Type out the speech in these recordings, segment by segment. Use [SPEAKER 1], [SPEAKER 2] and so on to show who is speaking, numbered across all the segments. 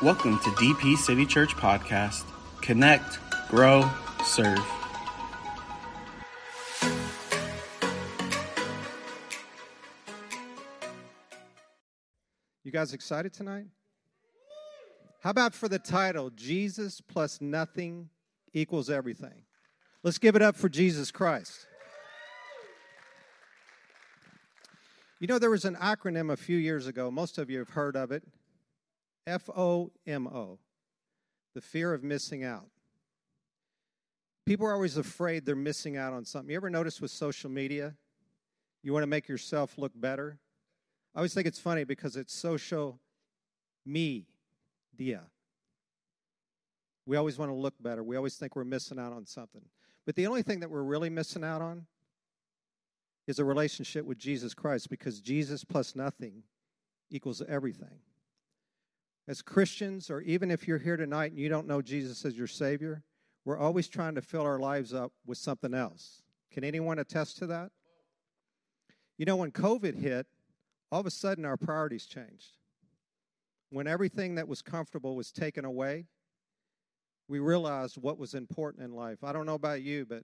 [SPEAKER 1] Welcome to DP City Church Podcast. Connect, grow, serve.
[SPEAKER 2] You guys excited tonight? How about for the title, Jesus plus nothing equals everything? Let's give it up for Jesus Christ. You know, there was an acronym a few years ago, most of you have heard of it F O M O, the fear of missing out. People are always afraid they're missing out on something. You ever notice with social media, you want to make yourself look better? I always think it's funny because it's social media. We always want to look better. We always think we're missing out on something. But the only thing that we're really missing out on is a relationship with Jesus Christ because Jesus plus nothing equals everything. As Christians, or even if you're here tonight and you don't know Jesus as your Savior, we're always trying to fill our lives up with something else. Can anyone attest to that? You know, when COVID hit, all of a sudden our priorities changed. When everything that was comfortable was taken away, we realized what was important in life. I don't know about you, but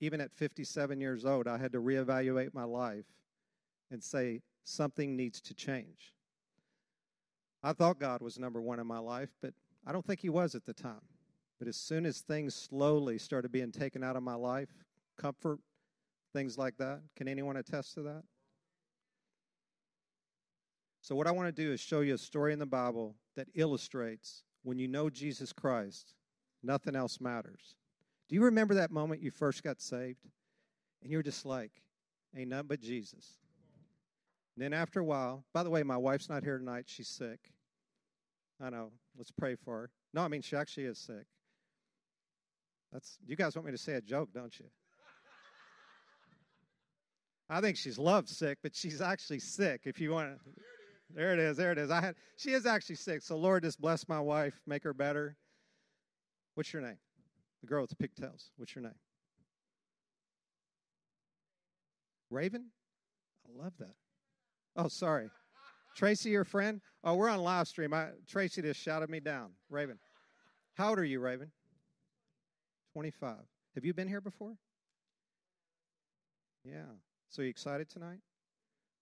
[SPEAKER 2] even at 57 years old, I had to reevaluate my life and say, something needs to change. I thought God was number one in my life, but I don't think He was at the time. But as soon as things slowly started being taken out of my life, comfort, things like that, can anyone attest to that? So, what I want to do is show you a story in the Bible that illustrates when you know Jesus Christ, nothing else matters. Do you remember that moment you first got saved? And you're just like, ain't nothing but Jesus. And then after a while, by the way, my wife's not here tonight. She's sick. I know. Let's pray for her. No, I mean, she actually is sick. That's you guys want me to say a joke, don't you? I think she's love sick, but she's actually sick. If you want to, there it is, there it is. I had she is actually sick. So Lord, just bless my wife, make her better. What's your name? The girl with the pigtails. What's your name? Raven? I love that. Oh, sorry. Tracy, your friend? Oh, we're on live stream. I, Tracy just shouted me down. Raven. How old are you, Raven? 25. Have you been here before? Yeah. So you excited tonight?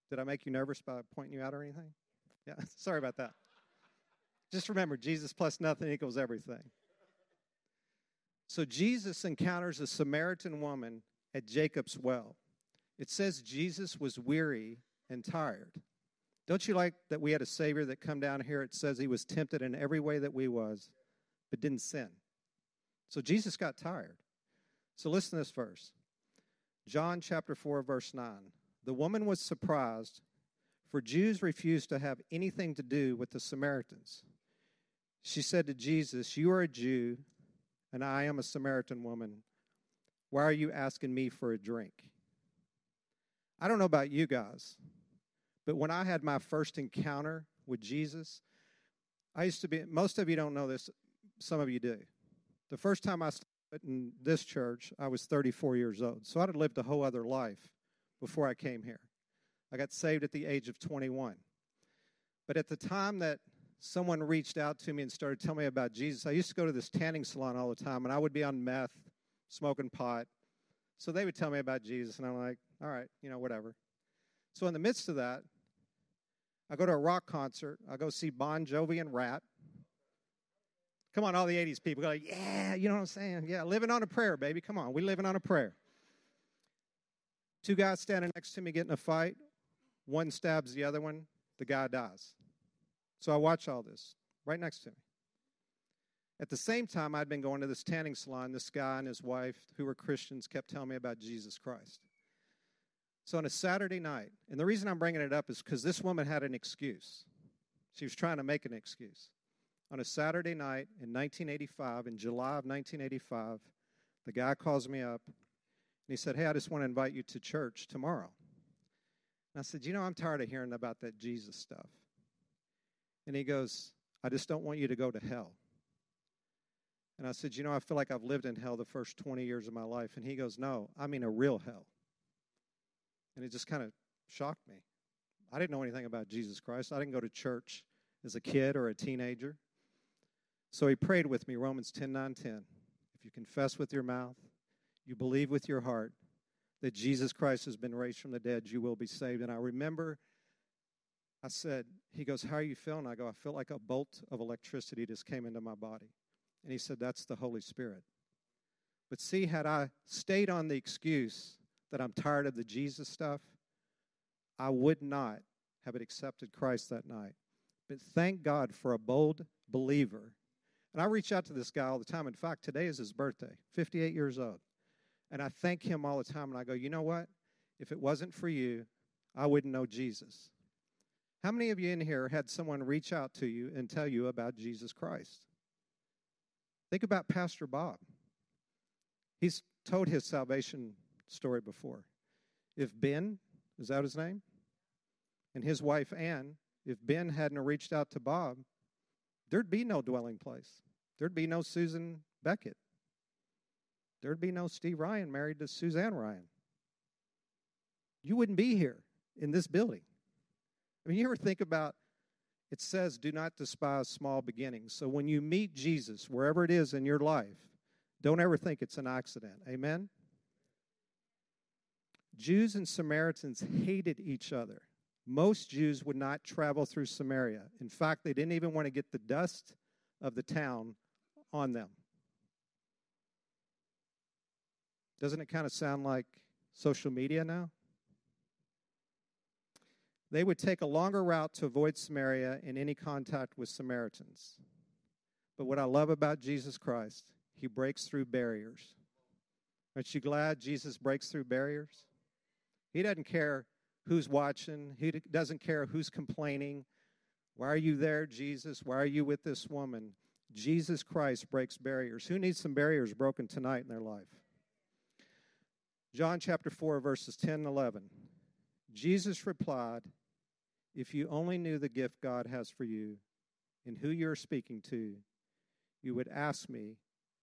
[SPEAKER 2] Did I make you nervous by pointing you out or anything? Yeah, sorry about that. Just remember, Jesus plus nothing equals everything. So Jesus encounters a Samaritan woman at Jacob's well. It says Jesus was weary and tired. Don't you like that we had a Savior that come down here? It says he was tempted in every way that we was, but didn't sin. So Jesus got tired. So listen to this verse. John chapter 4, verse 9. The woman was surprised, for Jews refused to have anything to do with the Samaritans. She said to Jesus, You are a Jew, and I am a Samaritan woman. Why are you asking me for a drink? I don't know about you guys, but when I had my first encounter with Jesus, I used to be, most of you don't know this, some of you do. The first time I started in this church, I was 34 years old. So I'd lived a whole other life before I came here. I got saved at the age of 21. But at the time that someone reached out to me and started telling me about Jesus, I used to go to this tanning salon all the time, and I would be on meth, smoking pot. So they would tell me about Jesus, and I'm like, all right, you know, whatever. So in the midst of that, I go to a rock concert. I go see Bon Jovi and Ratt. Come on, all the 80s people go, like, yeah, you know what I'm saying? Yeah, living on a prayer, baby. Come on, we living on a prayer. Two guys standing next to me getting a fight. One stabs the other one. The guy dies. So I watch all this right next to me. At the same time, I'd been going to this tanning salon. This guy and his wife, who were Christians, kept telling me about Jesus Christ. So on a Saturday night, and the reason I'm bringing it up is because this woman had an excuse. She was trying to make an excuse. On a Saturday night in 1985, in July of 1985, the guy calls me up and he said, Hey, I just want to invite you to church tomorrow. And I said, You know, I'm tired of hearing about that Jesus stuff. And he goes, I just don't want you to go to hell. And I said, You know, I feel like I've lived in hell the first 20 years of my life. And he goes, No, I mean a real hell. And it just kind of shocked me. I didn't know anything about Jesus Christ. I didn't go to church as a kid or a teenager. So he prayed with me, Romans 10 9 10. If you confess with your mouth, you believe with your heart that Jesus Christ has been raised from the dead, you will be saved. And I remember I said, he goes, How are you feeling? I go, I feel like a bolt of electricity just came into my body. And he said, That's the Holy Spirit. But see, had I stayed on the excuse that I'm tired of the Jesus stuff, I would not have accepted Christ that night. But thank God for a bold believer. And I reach out to this guy all the time. In fact, today is his birthday, 58 years old. And I thank him all the time. And I go, you know what? If it wasn't for you, I wouldn't know Jesus. How many of you in here had someone reach out to you and tell you about Jesus Christ? Think about Pastor Bob. He's told his salvation story before. If Ben, is that his name? And his wife Ann, if Ben hadn't reached out to Bob, there'd be no dwelling place. There'd be no Susan Beckett. There'd be no Steve Ryan married to Suzanne Ryan. You wouldn't be here in this building. I mean, you ever think about it says, do not despise small beginnings. So when you meet Jesus, wherever it is in your life, don't ever think it's an accident. Amen? Jews and Samaritans hated each other. Most Jews would not travel through Samaria. In fact, they didn't even want to get the dust of the town on them. Doesn't it kind of sound like social media now? They would take a longer route to avoid Samaria and any contact with Samaritans. But what I love about Jesus Christ, he breaks through barriers. Aren't you glad Jesus breaks through barriers? He doesn't care who's watching, he doesn't care who's complaining. Why are you there, Jesus? Why are you with this woman? Jesus Christ breaks barriers. Who needs some barriers broken tonight in their life? John chapter 4, verses 10 and 11. Jesus replied, If you only knew the gift God has for you and who you're speaking to, you would ask me,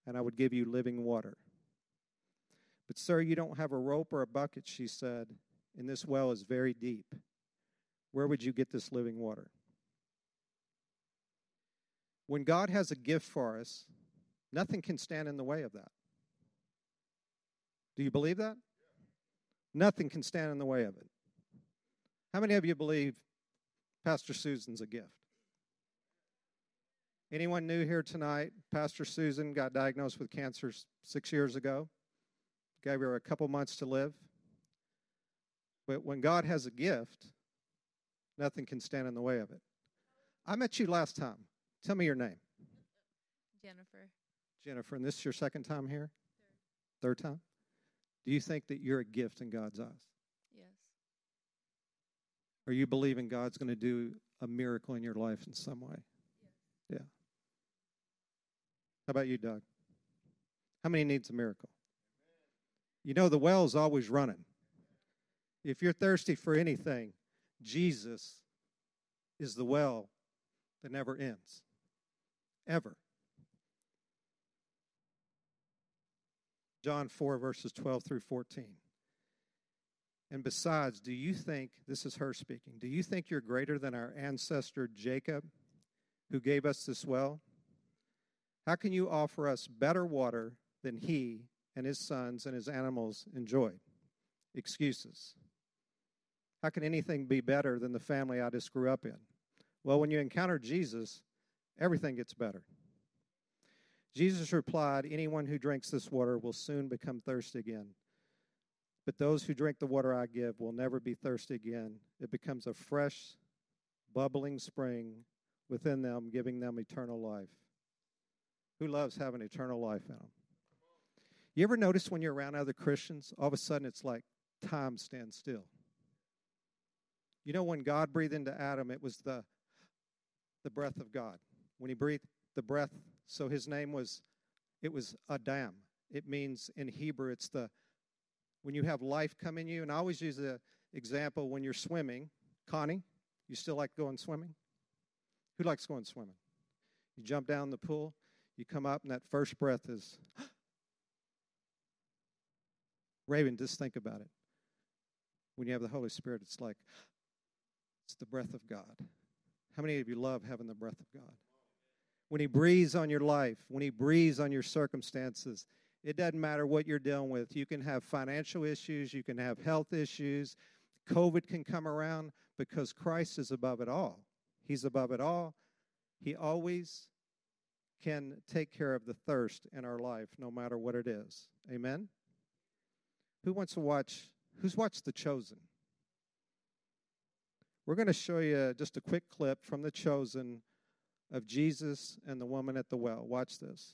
[SPEAKER 2] and I would give you living water. But, sir, you don't have a rope or a bucket, she said, and this well is very deep. Where would you get this living water? When God has a gift for us, nothing can stand in the way of that. Do you believe that? Nothing can stand in the way of it. How many of you believe Pastor Susan's a gift? Anyone new here tonight? Pastor Susan got diagnosed with cancer six years ago. Gave her a couple months to live. But when God has a gift, nothing can stand in the way of it. I met you last time. Tell me your name.
[SPEAKER 3] Jennifer.
[SPEAKER 2] Jennifer, and this is your second time here? Third, Third time? Do you think that you're a gift in God's eyes?
[SPEAKER 3] Yes.
[SPEAKER 2] Are you believing God's going to do a miracle in your life in some way?
[SPEAKER 3] Yes.
[SPEAKER 2] Yeah. How about you, Doug? How many needs a miracle? You know, the well's always running. If you're thirsty for anything, Jesus is the well that never ends. Ever. John 4, verses 12 through 14. And besides, do you think, this is her speaking, do you think you're greater than our ancestor Jacob, who gave us this well? How can you offer us better water than he and his sons and his animals enjoyed? Excuses. How can anything be better than the family I just grew up in? Well, when you encounter Jesus, everything gets better. Jesus replied, Anyone who drinks this water will soon become thirsty again. But those who drink the water I give will never be thirsty again. It becomes a fresh, bubbling spring within them, giving them eternal life. Who loves having eternal life in them? You ever notice when you're around other Christians, all of a sudden it's like time stands still? You know, when God breathed into Adam, it was the, the breath of God. When he breathed the breath, so his name was, it was Adam. It means in Hebrew, it's the, when you have life come in you. And I always use the example when you're swimming. Connie, you still like going swimming? Who likes going swimming? You jump down the pool, you come up, and that first breath is, Raven, just think about it. When you have the Holy Spirit, it's like, it's the breath of God. How many of you love having the breath of God? when He breathes on your life, when He breathes on your circumstances. It doesn't matter what you're dealing with. You can have financial issues, you can have health issues, COVID can come around because Christ is above it all. He's above it all. He always can take care of the thirst in our life, no matter what it is. Amen? Who wants to watch? Who's watched The Chosen? We're going to show you just a quick clip from The Chosen of Jesus and the woman at the well. Watch this.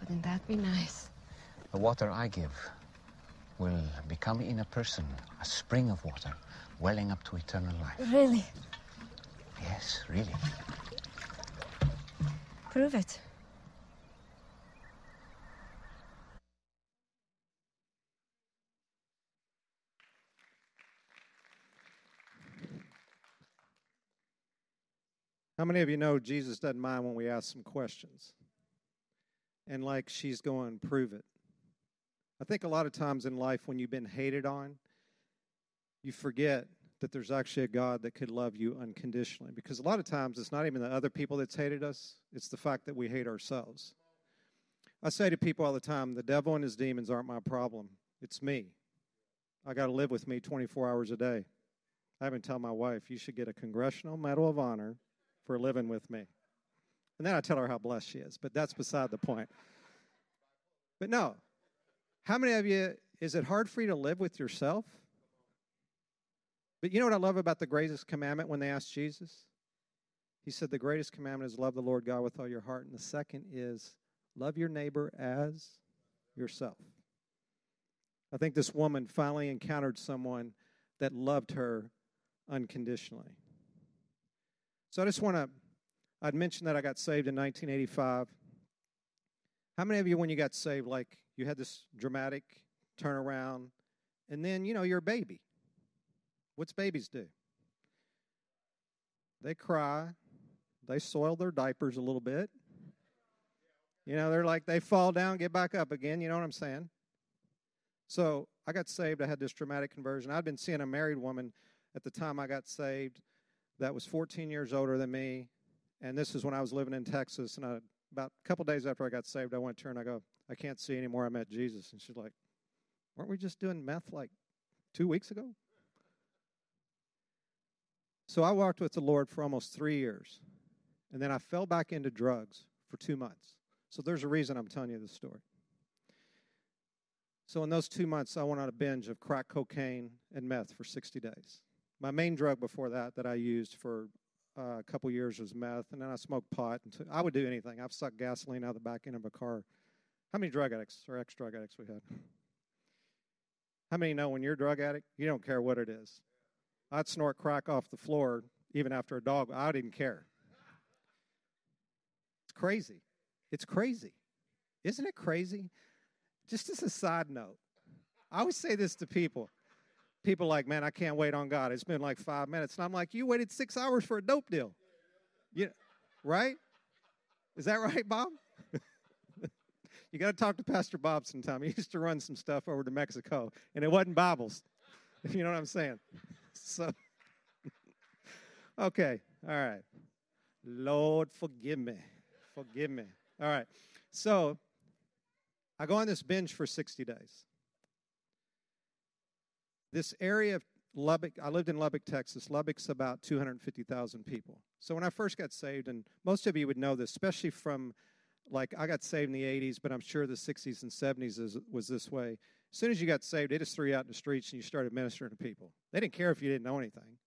[SPEAKER 4] Wouldn't that be nice?
[SPEAKER 5] The water I give will become in a person a spring of water welling up to eternal life.
[SPEAKER 4] Really?
[SPEAKER 5] Yes, really.
[SPEAKER 4] Prove it.
[SPEAKER 2] How many of you know Jesus doesn't mind when we ask some questions? And like she's going, to prove it. I think a lot of times in life when you've been hated on, you forget that there's actually a God that could love you unconditionally. Because a lot of times it's not even the other people that's hated us, it's the fact that we hate ourselves. I say to people all the time, the devil and his demons aren't my problem. It's me. I got to live with me 24 hours a day. I even tell my wife, you should get a Congressional Medal of Honor for living with me. And then I tell her how blessed she is, but that's beside the point. But no, how many of you, is it hard for you to live with yourself? But you know what I love about the greatest commandment when they asked Jesus? He said, The greatest commandment is love the Lord God with all your heart. And the second is love your neighbor as yourself. I think this woman finally encountered someone that loved her unconditionally. So I just want to, I'd mentioned that I got saved in 1985. How many of you, when you got saved, like you had this dramatic turnaround, and then, you know, you're a baby? What's babies do? They cry, they soil their diapers a little bit. You know, they're like, they fall down, get back up again. You know what I'm saying? So I got saved. I had this dramatic conversion. I'd been seeing a married woman at the time I got saved that was 14 years older than me. And this is when I was living in Texas. And I, about a couple days after I got saved, I went to her and I go, I can't see anymore. I met Jesus. And she's like, Weren't we just doing meth like two weeks ago? So I walked with the Lord for almost three years. And then I fell back into drugs for two months. So there's a reason I'm telling you this story. So in those two months, I went on a binge of crack cocaine and meth for 60 days. My main drug before that that I used for uh, a couple years was meth, and then I smoked pot. And t- I would do anything. I've sucked gasoline out of the back end of a car. How many drug addicts or ex-drug addicts we had? How many know when you're a drug addict, you don't care what it is? I'd snort crack off the floor even after a dog. I didn't care. It's crazy. It's crazy. Isn't it crazy? Just as a side note, I always say this to people. People like, man, I can't wait on God. It's been like five minutes. And I'm like, you waited six hours for a dope deal. You, right? Is that right, Bob? you got to talk to Pastor Bob sometime. He used to run some stuff over to Mexico, and it wasn't Bibles, if you know what I'm saying. So, okay, all right. Lord, forgive me. Forgive me. All right. So, I go on this binge for 60 days. This area of Lubbock, I lived in Lubbock, Texas. Lubbock's about 250,000 people. So when I first got saved, and most of you would know this, especially from like I got saved in the 80s, but I'm sure the 60s and 70s is, was this way. As soon as you got saved, they just threw you out in the streets and you started ministering to people. They didn't care if you didn't know anything.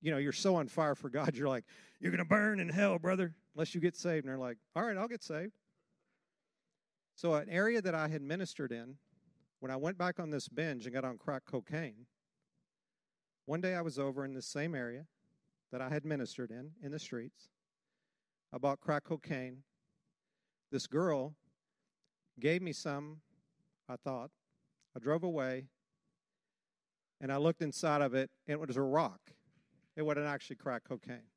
[SPEAKER 2] You know, you're so on fire for God, you're like, you're going to burn in hell, brother, unless you get saved. And they're like, all right, I'll get saved. So, an area that I had ministered in, when I went back on this binge and got on crack cocaine, one day I was over in the same area that I had ministered in, in the streets. I bought crack cocaine. This girl gave me some, I thought. I drove away, and I looked inside of it, and it was a rock. It wasn't actually crack cocaine.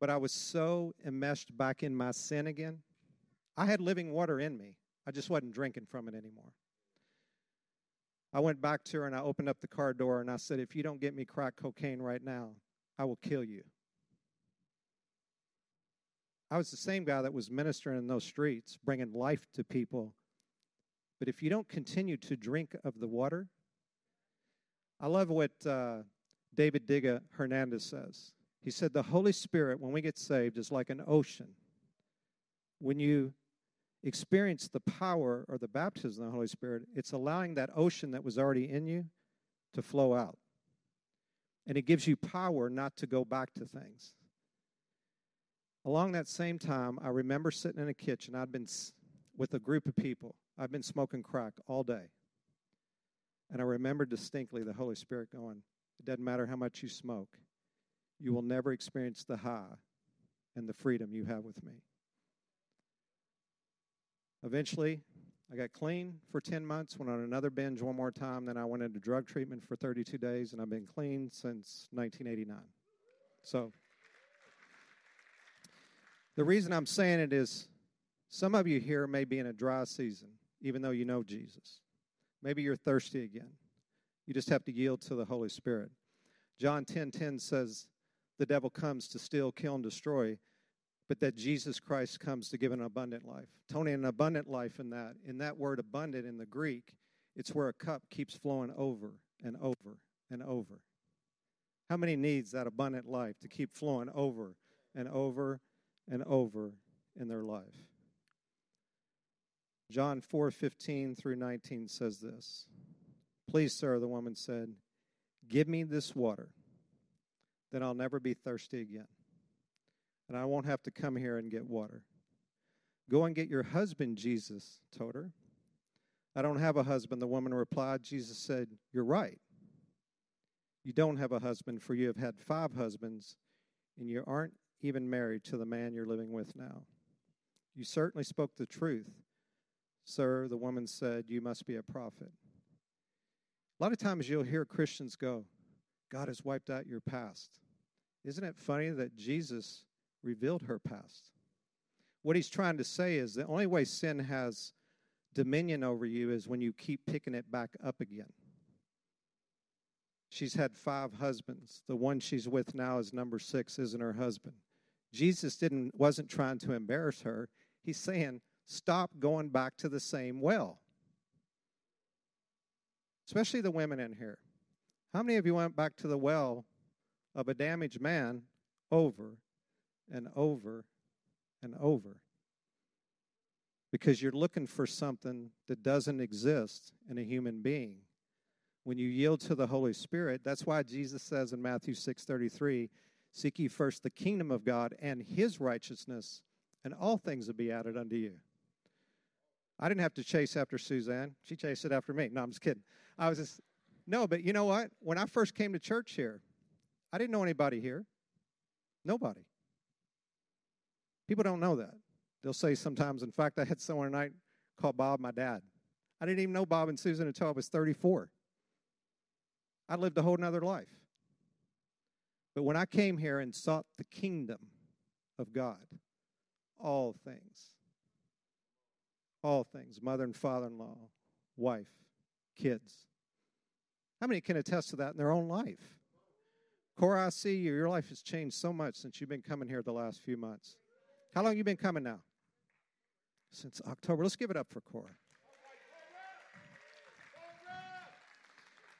[SPEAKER 2] But I was so enmeshed back in my sin again I had living water in me. I just wasn't drinking from it anymore. I went back to her and I opened up the car door and I said, If you don't get me crack cocaine right now, I will kill you. I was the same guy that was ministering in those streets, bringing life to people. But if you don't continue to drink of the water, I love what uh, David Diga Hernandez says. He said, The Holy Spirit, when we get saved, is like an ocean. When you experience the power or the baptism of the Holy Spirit, it's allowing that ocean that was already in you to flow out. And it gives you power not to go back to things. Along that same time, I remember sitting in a kitchen. I'd been with a group of people. I've been smoking crack all day. And I remember distinctly the Holy Spirit going, It doesn't matter how much you smoke, you will never experience the high and the freedom you have with me. Eventually, I got clean for 10 months, went on another binge one more time, then I went into drug treatment for 32 days, and I've been clean since 1989. So, the reason I'm saying it is some of you here may be in a dry season, even though you know Jesus. Maybe you're thirsty again. You just have to yield to the Holy Spirit. John 10:10 10, 10 says, "The devil comes to steal, kill, and destroy, but that Jesus Christ comes to give an abundant life. Tony, an abundant life in that, in that word abundant in the Greek, it's where a cup keeps flowing over and over and over. How many needs that abundant life to keep flowing over and over and over in their life? John 4 15 through 19 says this. Please, sir, the woman said, Give me this water, then I'll never be thirsty again and I won't have to come here and get water. Go and get your husband, Jesus told her. I don't have a husband, the woman replied. Jesus said, You're right. You don't have a husband, for you have had five husbands. and you aren't even married to the man you're living with now. You certainly spoke the truth. Sir, the woman said, You must be a prophet. A lot of times you'll hear Christians go, God has wiped out your past. Isn't it funny that Jesus revealed her past? What he's trying to say is the only way sin has dominion over you is when you keep picking it back up again. She's had five husbands. The one she's with now is number six, isn't her husband. Jesus didn't wasn't trying to embarrass her. He's saying, stop going back to the same well. Especially the women in here. How many of you went back to the well of a damaged man over and over and over? Because you're looking for something that doesn't exist in a human being. When you yield to the Holy Spirit, that's why Jesus says in Matthew 6:33, Seek ye first the kingdom of God and his righteousness, and all things will be added unto you. I didn't have to chase after Suzanne. She chased it after me. No, I'm just kidding. I was just, no, but you know what? When I first came to church here, I didn't know anybody here. Nobody. People don't know that. They'll say sometimes, in fact, I had someone tonight call Bob my dad. I didn't even know Bob and Susan until I was 34. I lived a whole nother life. But when I came here and sought the kingdom of God, all things, all things, mother and father in law, wife, kids. How many can attest to that in their own life? Cora, I see you. Your life has changed so much since you've been coming here the last few months. How long you been coming now? Since October. Let's give it up for Cora.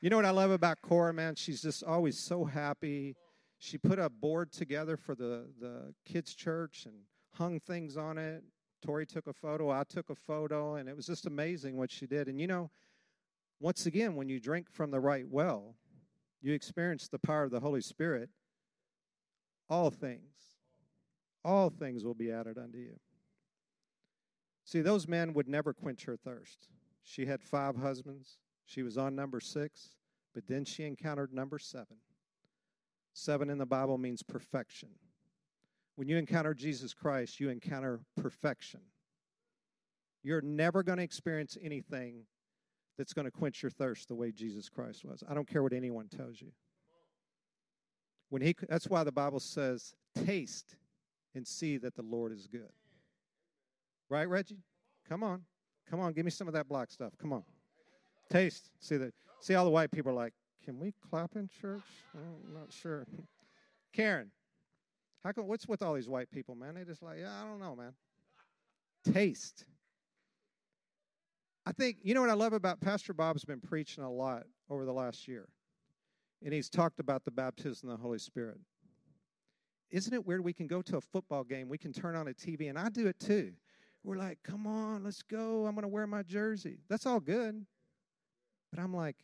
[SPEAKER 2] You know what I love about Cora, man? She's just always so happy she put a board together for the, the kids' church and hung things on it. Tori took a photo, I took a photo, and it was just amazing what she did. And you know, once again, when you drink from the right well, you experience the power of the Holy Spirit. All things, all things will be added unto you. See, those men would never quench her thirst. She had five husbands. She was on number six, but then she encountered number seven. Seven in the Bible means perfection. When you encounter Jesus Christ, you encounter perfection. You're never going to experience anything that's going to quench your thirst the way Jesus Christ was. I don't care what anyone tells you. When he that's why the Bible says, "Taste and see that the Lord is good." Right, Reggie? Come on. Come on, give me some of that black stuff. Come on. Taste. See that see all the white people are like, can we clap in church? I'm not sure. Karen, how come, what's with all these white people, man? They just like, yeah, I don't know, man. Taste. I think, you know what I love about Pastor Bob's been preaching a lot over the last year, and he's talked about the baptism of the Holy Spirit. Isn't it weird? We can go to a football game, we can turn on a TV, and I do it too. We're like, come on, let's go. I'm going to wear my jersey. That's all good. But I'm like,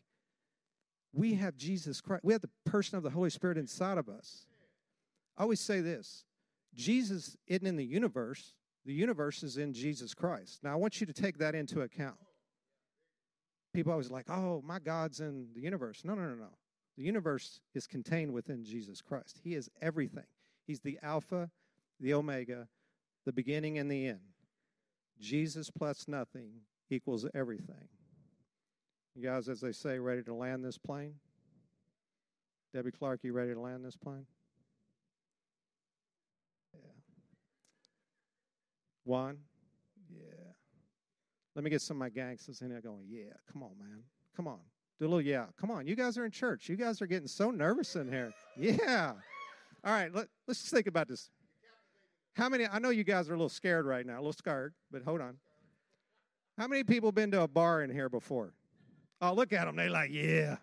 [SPEAKER 2] we have Jesus Christ. We have the person of the Holy Spirit inside of us. I always say this Jesus isn't in the universe, the universe is in Jesus Christ. Now, I want you to take that into account. People always like, oh, my God's in the universe. No, no, no, no. The universe is contained within Jesus Christ. He is everything. He's the Alpha, the Omega, the beginning and the end. Jesus plus nothing equals everything. You guys, as they say, ready to land this plane? Debbie Clark, you ready to land this plane? Yeah. One? Yeah. Let me get some of my gangsters in there going, yeah, come on, man. Come on. Do a little yeah. Come on. You guys are in church. You guys are getting so nervous in here. Yeah. All right, let, let's just think about this. How many, I know you guys are a little scared right now, a little scared, but hold on. How many people been to a bar in here before? Oh, look at them. They like, yeah.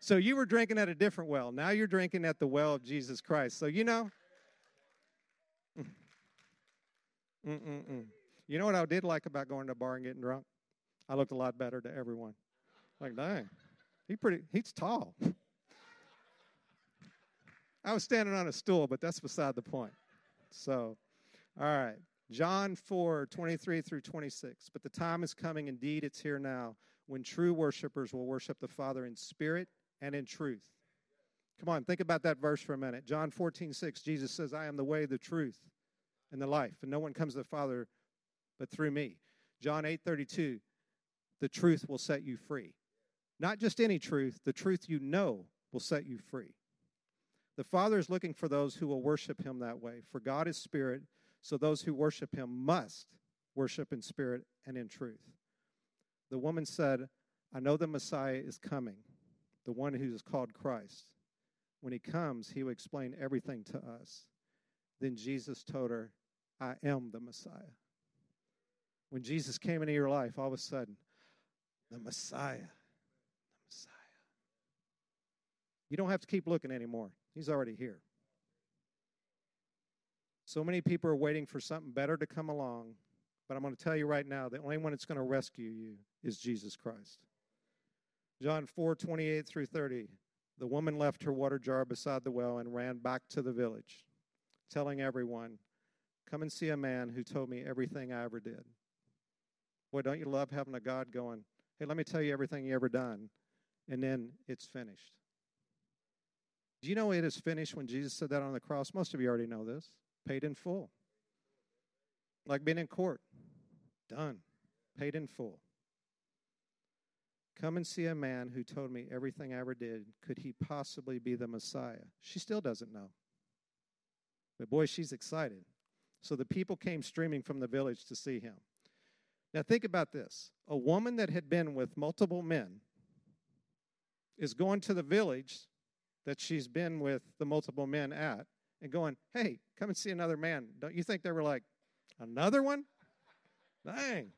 [SPEAKER 2] So you were drinking at a different well. Now you're drinking at the well of Jesus Christ. So you know. Mm-mm-mm. You know what I did like about going to a bar and getting drunk? I looked a lot better to everyone. Like, dang, he pretty. He's tall. I was standing on a stool, but that's beside the point. So, all right. John 4, 23 through 26. But the time is coming, indeed, it's here now when true worshipers will worship the Father in spirit and in truth. Come on, think about that verse for a minute. John 14, 6, Jesus says, I am the way, the truth, and the life, and no one comes to the Father but through me. John 8, 32, the truth will set you free. Not just any truth, the truth you know will set you free. The Father is looking for those who will worship him that way. For God is spirit, so those who worship him must worship in spirit and in truth. The woman said, I know the Messiah is coming, the one who is called Christ. When he comes, he will explain everything to us. Then Jesus told her, I am the Messiah. When Jesus came into your life, all of a sudden, the Messiah, the Messiah. You don't have to keep looking anymore. He's already here. So many people are waiting for something better to come along, but I'm going to tell you right now the only one that's going to rescue you is Jesus Christ. John 4 28 through 30. The woman left her water jar beside the well and ran back to the village, telling everyone, Come and see a man who told me everything I ever did. Boy, don't you love having a God going, Hey, let me tell you everything you ever done, and then it's finished. Do you know it is finished when Jesus said that on the cross? Most of you already know this. Paid in full. Like being in court. Done. Paid in full. Come and see a man who told me everything I ever did. Could he possibly be the Messiah? She still doesn't know. But boy, she's excited. So the people came streaming from the village to see him. Now, think about this a woman that had been with multiple men is going to the village that she's been with the multiple men at and going, hey, come and see another man. Don't you think they were like, another one? Dang.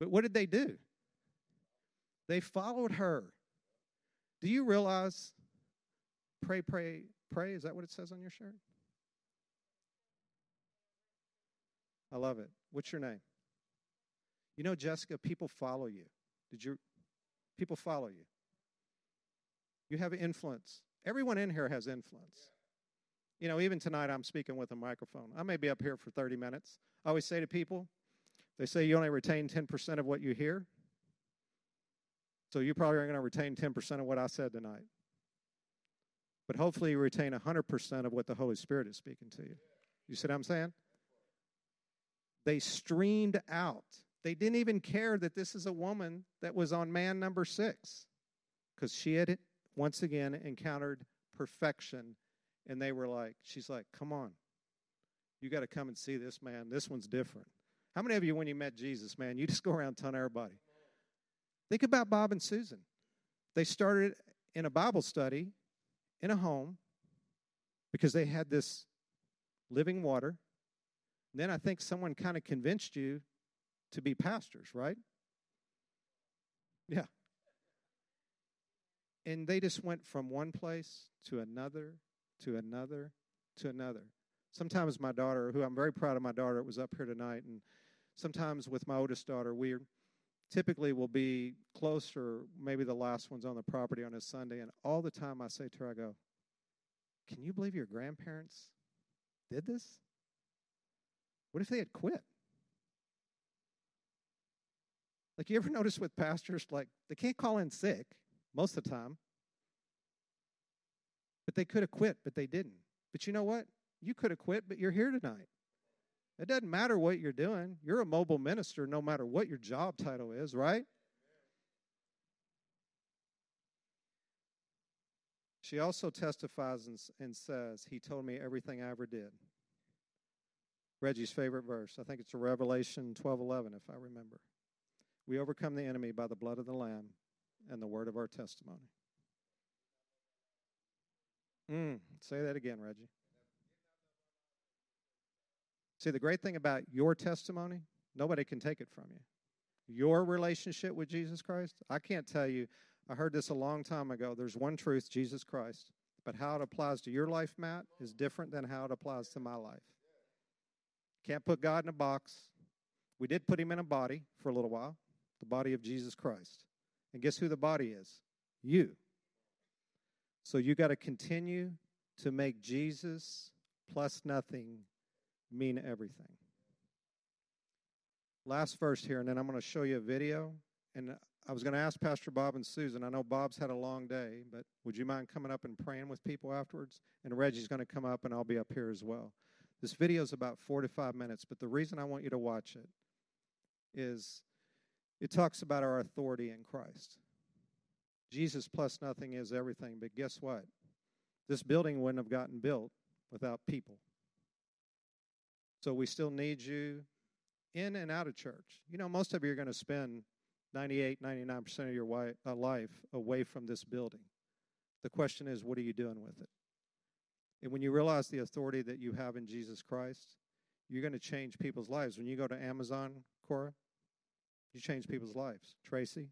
[SPEAKER 2] But what did they do? They followed her. Do you realize pray, pray, pray? Is that what it says on your shirt? I love it. What's your name? You know, Jessica, people follow you. Did you? People follow you. You have influence. Everyone in here has influence. You know, even tonight I'm speaking with a microphone. I may be up here for 30 minutes. I always say to people, they say you only retain 10% of what you hear. So you probably aren't going to retain 10% of what I said tonight. But hopefully you retain 100% of what the Holy Spirit is speaking to you. You see what I'm saying? They streamed out. They didn't even care that this is a woman that was on man number six because she had once again encountered perfection. And they were like, she's like, come on. You got to come and see this man. This one's different. How many of you, when you met Jesus, man, you just go around telling everybody? Think about Bob and Susan. They started in a Bible study in a home because they had this living water. And then I think someone kind of convinced you to be pastors, right? Yeah. And they just went from one place to another, to another, to another. Sometimes my daughter, who I'm very proud of my daughter, was up here tonight, and sometimes with my oldest daughter, we typically will be closer, maybe the last ones on the property on a Sunday, and all the time I say to her, I go, Can you believe your grandparents did this? What if they had quit? Like, you ever notice with pastors, like, they can't call in sick most of the time. But they could have quit, but they didn't. But you know what? You could have quit, but you're here tonight. It doesn't matter what you're doing. You're a mobile minister no matter what your job title is, right? She also testifies and, and, says, He told me everything I ever did. Reggie's favorite verse. I think it's Revelation 12 11, if I remember. We overcome the enemy by the blood of the Lamb and the word of our testimony. Mm, say that again, Reggie. See, the great thing about your testimony, nobody can take it from you. Your relationship with Jesus Christ, I can't tell you. I heard this a long time ago. There's one truth, Jesus Christ. But how it applies to your life, Matt, is different than how it applies to my life. Can't put God in a box. We did put him in a body for a little while, the body of Jesus Christ. And guess who the body is? You. So you got to continue to make Jesus plus nothing mean everything. Last verse here, and then I'm going to show you a video. And I was going to ask Pastor Bob and Susan. I know Bob's had a long day, but would you mind coming up and praying with people afterwards? And Reggie's going to come up, and I'll be up here as well. This video is about four to five minutes, but the reason I want you to watch it is it talks about our authority in Christ. Jesus plus nothing is everything, but guess what? This building wouldn't have gotten built without people. So we still need you in and out of church. You know, most of you are going to spend 98, 99% of your uh, life away from this building. The question is, what are you doing with it? And when you realize the authority that you have in Jesus Christ, you're going to change people's lives. When you go to Amazon, Cora, you change people's lives. Tracy,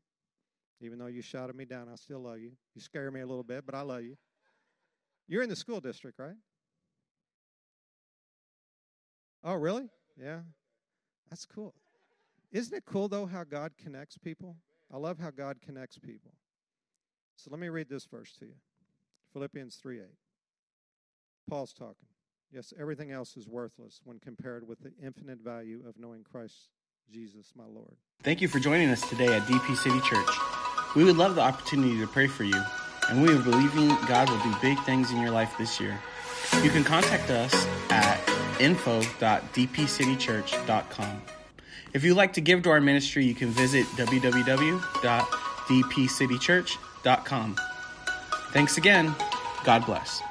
[SPEAKER 2] even though you shouted me down, I still love you. You scare me a little bit, but I love you. You're in the school district, right? Oh, really? Yeah. That's cool. Isn't it cool, though, how God connects people? I love how God connects people. So let me read this verse to you Philippians 3 8. Paul's talking. Yes, everything else is worthless when compared with the infinite value of knowing Christ Jesus, my Lord.
[SPEAKER 1] Thank you for joining us today at DP City Church. We would love the opportunity to pray for you, and we are believing God will do big things in your life this year. You can contact us at info.dpcitychurch.com. If you'd like to give to our ministry, you can visit www.dpcitychurch.com. Thanks again. God bless.